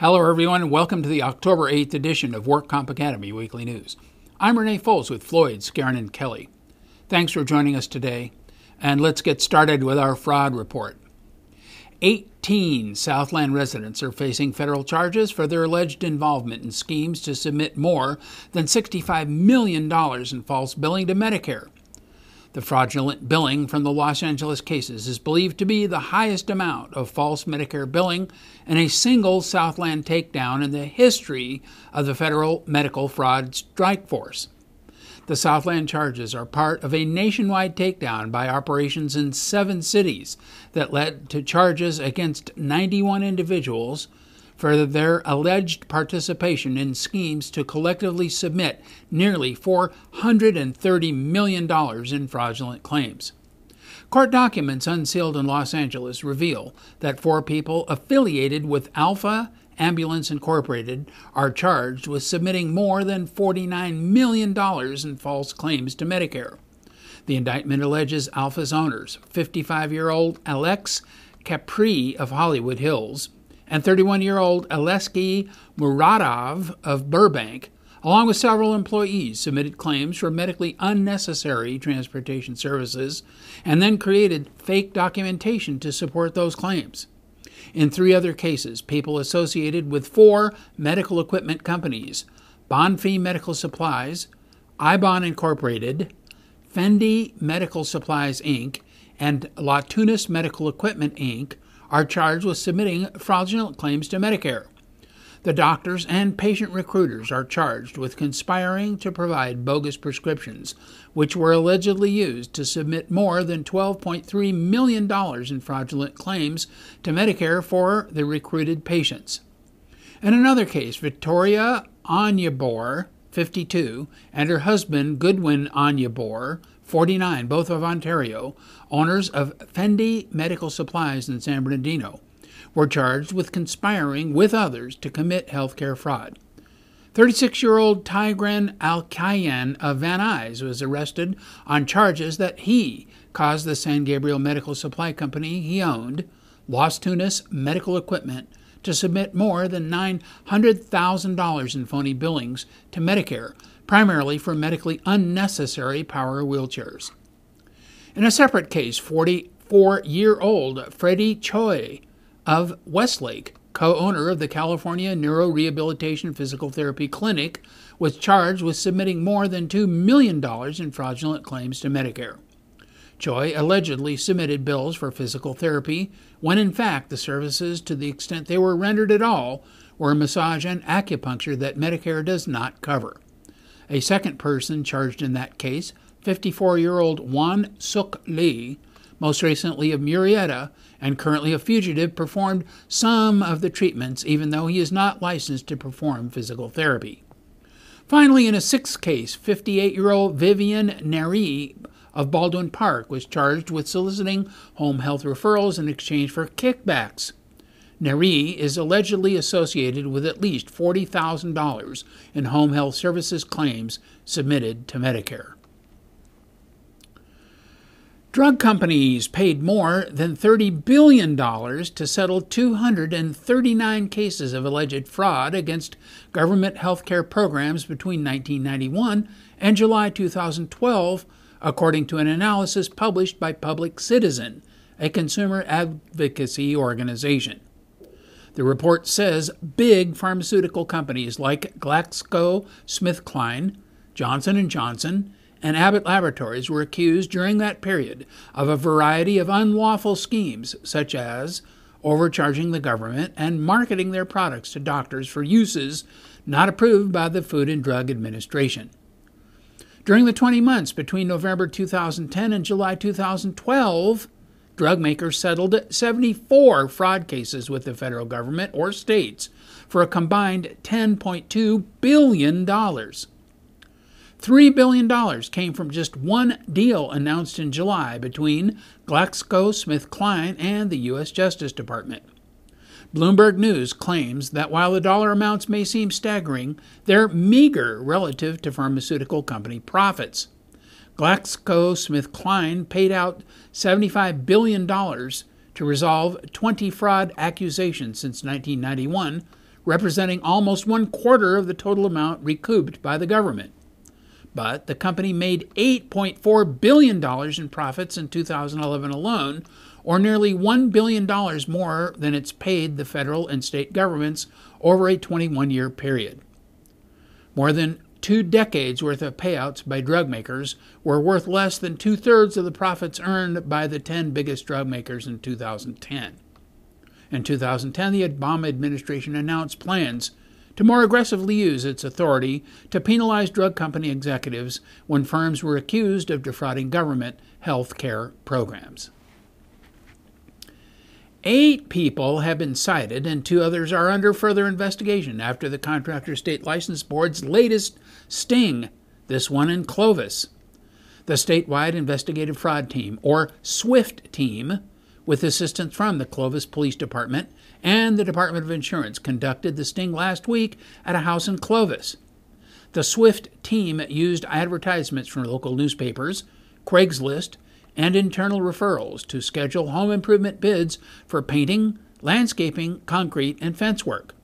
Hello, everyone, and welcome to the October 8th edition of Work Comp Academy Weekly News. I'm Renee Foles with Floyd, Skeren, and Kelly. Thanks for joining us today, and let's get started with our fraud report. 18 Southland residents are facing federal charges for their alleged involvement in schemes to submit more than $65 million in false billing to Medicare. The fraudulent billing from the Los Angeles cases is believed to be the highest amount of false Medicare billing in a single Southland takedown in the history of the federal medical fraud strike force. The Southland charges are part of a nationwide takedown by operations in seven cities that led to charges against 91 individuals for their alleged participation in schemes to collectively submit nearly $430 million in fraudulent claims. Court documents unsealed in Los Angeles reveal that four people affiliated with Alpha Ambulance Incorporated are charged with submitting more than $49 million in false claims to Medicare. The indictment alleges Alpha's owners, 55 year old Alex Capri of Hollywood Hills, and 31 year old Aleksey Muradov of Burbank, along with several employees, submitted claims for medically unnecessary transportation services and then created fake documentation to support those claims. In three other cases, people associated with four medical equipment companies Bonfim Medical Supplies, Ibon Incorporated, Fendi Medical Supplies Inc., and Los Tunas Medical Equipment Inc are charged with submitting fraudulent claims to Medicare. The doctors and patient recruiters are charged with conspiring to provide bogus prescriptions, which were allegedly used to submit more than $12.3 million in fraudulent claims to Medicare for the recruited patients. In another case, Victoria Anyabor, 52, and her husband Goodwin Anyabor, 49, both of Ontario, owners of Fendi Medical Supplies in San Bernardino, were charged with conspiring with others to commit healthcare fraud. 36 year old Tigran Alkayan of Van Nuys was arrested on charges that he caused the San Gabriel Medical Supply Company he owned, Los Tunas Medical Equipment, to submit more than $900,000 in phony billings to Medicare primarily for medically unnecessary power wheelchairs. In a separate case, 44 year old Freddie Choi of Westlake, co owner of the California Neuro Rehabilitation Physical Therapy Clinic, was charged with submitting more than $2 million in fraudulent claims to Medicare. Choi allegedly submitted bills for physical therapy when, in fact, the services, to the extent they were rendered at all, were massage and acupuncture that Medicare does not cover. A second person charged in that case, 54 year old Juan Suk Lee, most recently of Murrieta and currently a fugitive, performed some of the treatments even though he is not licensed to perform physical therapy. Finally, in a sixth case, 58 year old Vivian Neri of Baldwin Park was charged with soliciting home health referrals in exchange for kickbacks. Neri is allegedly associated with at least $40,000 in home health services claims submitted to Medicare. Drug companies paid more than $30 billion to settle 239 cases of alleged fraud against government health care programs between 1991 and July 2012, according to an analysis published by Public Citizen, a consumer advocacy organization. The report says big pharmaceutical companies like GlaxoSmithKline, Johnson & Johnson, and Abbott Laboratories were accused during that period of a variety of unlawful schemes such as overcharging the government and marketing their products to doctors for uses not approved by the Food and Drug Administration. During the 20 months between November 2010 and July 2012, drug makers settled 74 fraud cases with the federal government or states for a combined $10.2 billion. $3 billion came from just one deal announced in July between GlaxoSmithKline and the U.S. Justice Department. Bloomberg News claims that while the dollar amounts may seem staggering, they're meager relative to pharmaceutical company profits. GlaxoSmithKline paid out $75 billion to resolve 20 fraud accusations since 1991, representing almost one quarter of the total amount recouped by the government. But the company made $8.4 billion in profits in 2011 alone, or nearly $1 billion more than it's paid the federal and state governments over a 21 year period. More than two decades worth of payouts by drug makers were worth less than two thirds of the profits earned by the 10 biggest drug makers in 2010. In 2010, the Obama administration announced plans to more aggressively use its authority to penalize drug company executives when firms were accused of defrauding government health care programs. Eight people have been cited, and two others are under further investigation after the Contractor State License Board's latest sting, this one in Clovis. The statewide investigative fraud team, or SWIFT team, with assistance from the Clovis Police Department and the Department of Insurance, conducted the sting last week at a house in Clovis. The SWIFT team used advertisements from local newspapers, Craigslist, and internal referrals to schedule home improvement bids for painting, landscaping, concrete, and fence work.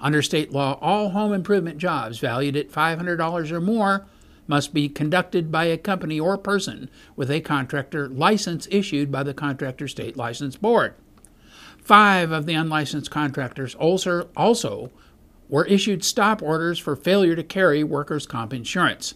Under state law, all home improvement jobs valued at $500 or more must be conducted by a company or person with a contractor license issued by the Contractor State License Board. Five of the unlicensed contractors also, also were issued stop orders for failure to carry workers' comp insurance.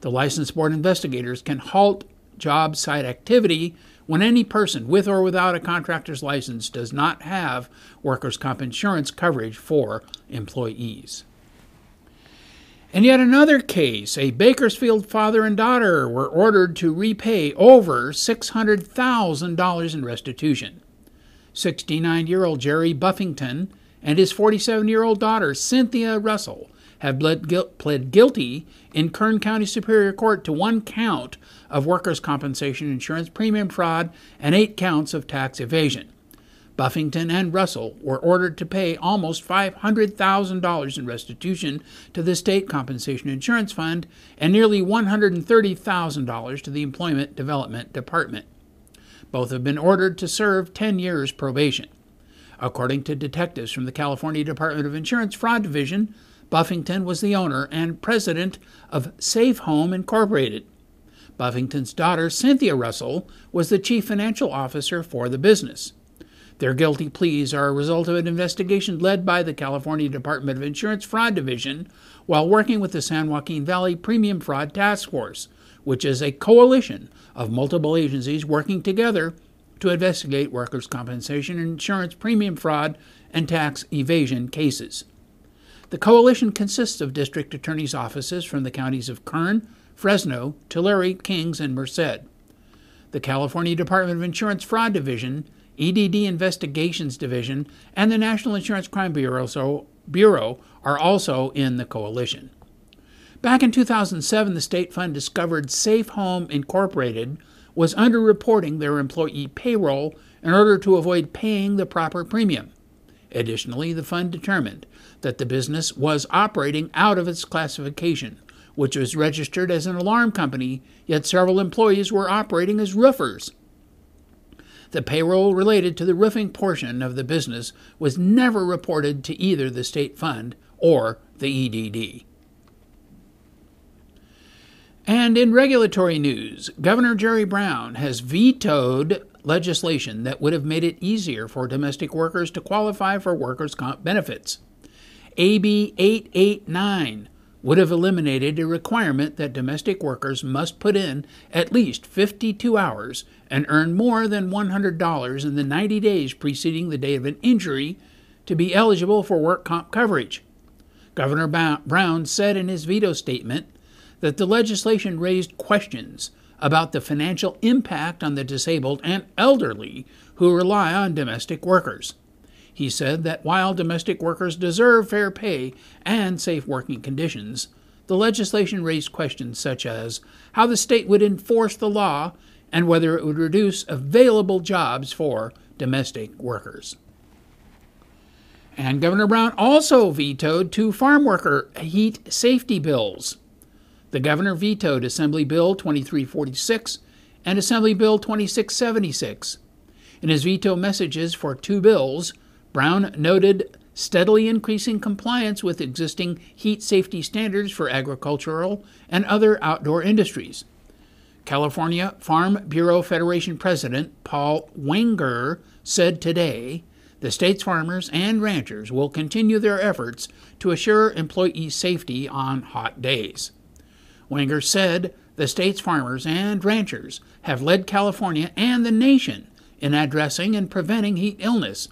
The license board investigators can halt job site activity when any person with or without a contractor's license does not have workers' comp insurance coverage for employees. In yet another case, a Bakersfield father and daughter were ordered to repay over $600,000 in restitution. 69 year old Jerry Buffington and his 47 year old daughter, Cynthia Russell, have pled guilty in Kern County Superior Court to one count of workers' compensation insurance premium fraud and eight counts of tax evasion. Buffington and Russell were ordered to pay almost $500,000 in restitution to the State Compensation Insurance Fund and nearly $130,000 to the Employment Development Department. Both have been ordered to serve 10 years probation. According to detectives from the California Department of Insurance Fraud Division, Buffington was the owner and president of Safe Home Incorporated. Buffington's daughter, Cynthia Russell, was the chief financial officer for the business. Their guilty pleas are a result of an investigation led by the California Department of Insurance Fraud Division while working with the San Joaquin Valley Premium Fraud Task Force, which is a coalition of multiple agencies working together to investigate workers' compensation insurance premium fraud and tax evasion cases. The coalition consists of district attorneys' offices from the counties of Kern, Fresno, Tulare, Kings, and Merced. The California Department of Insurance Fraud Division, EDD Investigations Division, and the National Insurance Crime Bureau, so, Bureau are also in the coalition. Back in 2007, the state fund discovered Safe Home Incorporated was underreporting their employee payroll in order to avoid paying the proper premium. Additionally, the fund determined that the business was operating out of its classification, which was registered as an alarm company, yet several employees were operating as roofers. The payroll related to the roofing portion of the business was never reported to either the state fund or the EDD. And in regulatory news, Governor Jerry Brown has vetoed legislation that would have made it easier for domestic workers to qualify for workers' comp benefits. AB 889 would have eliminated a requirement that domestic workers must put in at least 52 hours and earn more than $100 in the 90 days preceding the date of an injury to be eligible for work comp coverage. Governor Brown said in his veto statement that the legislation raised questions about the financial impact on the disabled and elderly who rely on domestic workers. He said that while domestic workers deserve fair pay and safe working conditions, the legislation raised questions such as how the state would enforce the law and whether it would reduce available jobs for domestic workers. And Governor Brown also vetoed two farm worker heat safety bills. The governor vetoed Assembly Bill 2346 and Assembly Bill 2676. In his veto messages for two bills, Brown noted steadily increasing compliance with existing heat safety standards for agricultural and other outdoor industries. California Farm Bureau Federation President Paul Wenger said today the state's farmers and ranchers will continue their efforts to assure employee safety on hot days. Wenger said the state's farmers and ranchers have led California and the nation in addressing and preventing heat illness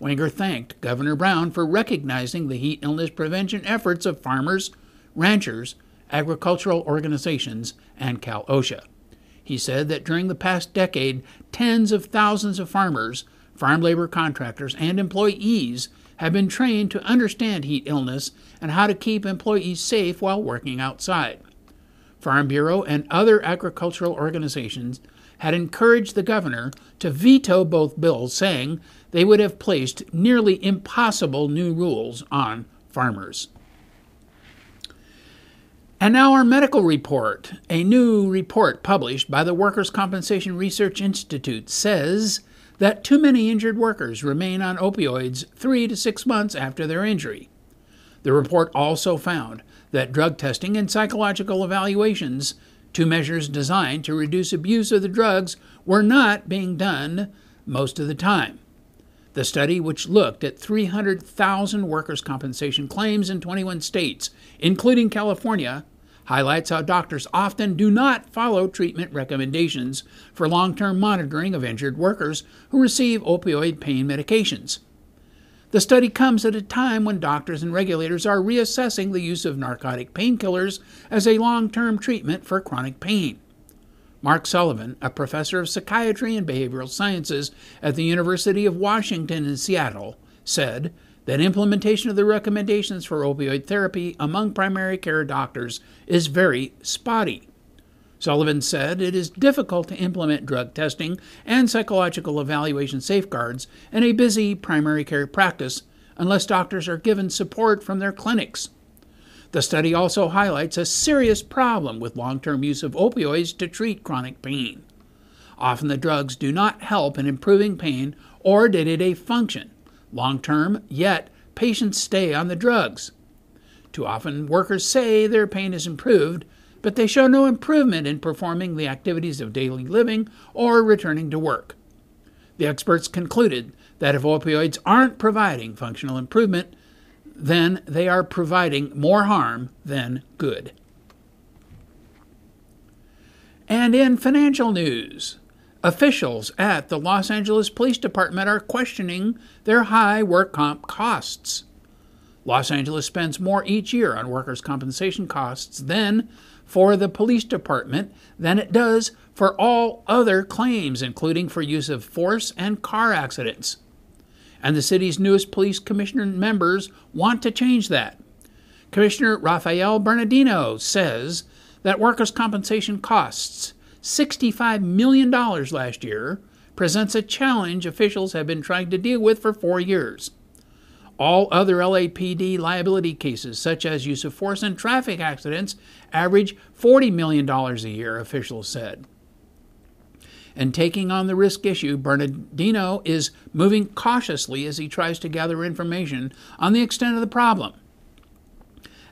Wenger thanked Governor Brown for recognizing the heat illness prevention efforts of farmers, ranchers, agricultural organizations, and Cal OSHA. He said that during the past decade, tens of thousands of farmers, farm labor contractors, and employees have been trained to understand heat illness and how to keep employees safe while working outside. Farm Bureau and other agricultural organizations had encouraged the governor to veto both bills, saying they would have placed nearly impossible new rules on farmers. And now our medical report. A new report published by the Workers' Compensation Research Institute says that too many injured workers remain on opioids three to six months after their injury. The report also found that drug testing and psychological evaluations, two measures designed to reduce abuse of the drugs, were not being done most of the time. The study, which looked at 300,000 workers' compensation claims in 21 states, including California, highlights how doctors often do not follow treatment recommendations for long term monitoring of injured workers who receive opioid pain medications. The study comes at a time when doctors and regulators are reassessing the use of narcotic painkillers as a long term treatment for chronic pain. Mark Sullivan, a professor of psychiatry and behavioral sciences at the University of Washington in Seattle, said that implementation of the recommendations for opioid therapy among primary care doctors is very spotty. Sullivan said it is difficult to implement drug testing and psychological evaluation safeguards in a busy primary care practice unless doctors are given support from their clinics. The study also highlights a serious problem with long term use of opioids to treat chronic pain. Often the drugs do not help in improving pain or day to day function long term, yet patients stay on the drugs. Too often, workers say their pain is improved, but they show no improvement in performing the activities of daily living or returning to work. The experts concluded that if opioids aren't providing functional improvement, then they are providing more harm than good. And in financial news, officials at the Los Angeles Police Department are questioning their high work comp costs. Los Angeles spends more each year on workers' compensation costs than for the police department than it does for all other claims, including for use of force and car accidents and the city's newest police commissioner members want to change that. Commissioner Rafael Bernardino says that workers' compensation costs $65 million last year presents a challenge officials have been trying to deal with for four years. All other LAPD liability cases, such as use of force and traffic accidents, average $40 million a year, officials said and taking on the risk issue, Bernardino is moving cautiously as he tries to gather information on the extent of the problem.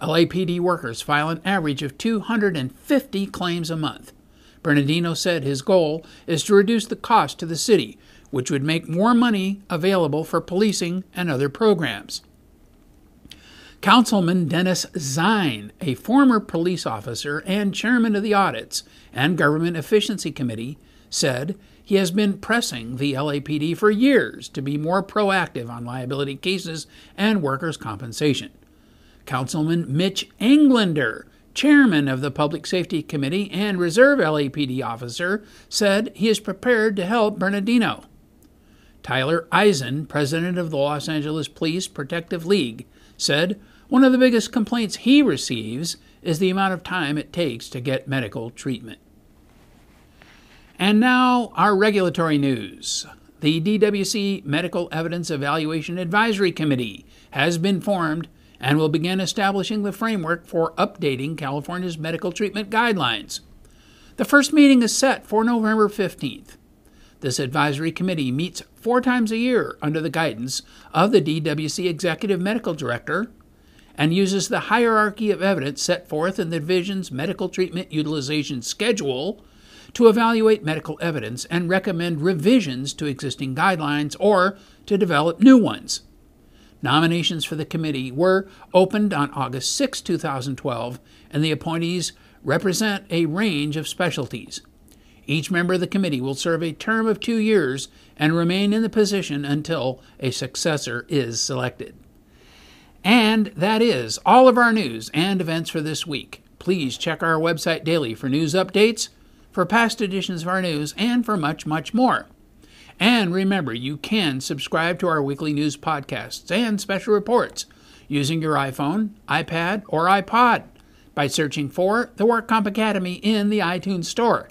LAPD workers file an average of 250 claims a month. Bernardino said his goal is to reduce the cost to the city, which would make more money available for policing and other programs. Councilman Dennis Zine, a former police officer and chairman of the Audits and Government Efficiency Committee, said he has been pressing the LAPD for years to be more proactive on liability cases and workers' compensation. Councilman Mitch Englander, chairman of the Public Safety Committee and reserve LAPD officer, said he is prepared to help Bernardino. Tyler Izen, president of the Los Angeles Police Protective League, said one of the biggest complaints he receives is the amount of time it takes to get medical treatment. And now, our regulatory news. The DWC Medical Evidence Evaluation Advisory Committee has been formed and will begin establishing the framework for updating California's medical treatment guidelines. The first meeting is set for November 15th. This advisory committee meets four times a year under the guidance of the DWC Executive Medical Director and uses the hierarchy of evidence set forth in the division's medical treatment utilization schedule to evaluate medical evidence and recommend revisions to existing guidelines or to develop new ones. Nominations for the committee were opened on August 6, 2012, and the appointees represent a range of specialties. Each member of the committee will serve a term of two years and remain in the position until a successor is selected. And that is all of our news and events for this week. Please check our website daily for news updates, for past editions of our news, and for much, much more. And remember, you can subscribe to our weekly news podcasts and special reports using your iPhone, iPad, or iPod by searching for the WorkComp Academy in the iTunes Store.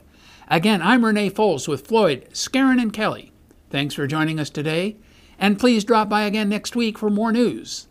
Again, I'm Renee Foles with Floyd, Skeren, and Kelly. Thanks for joining us today, and please drop by again next week for more news.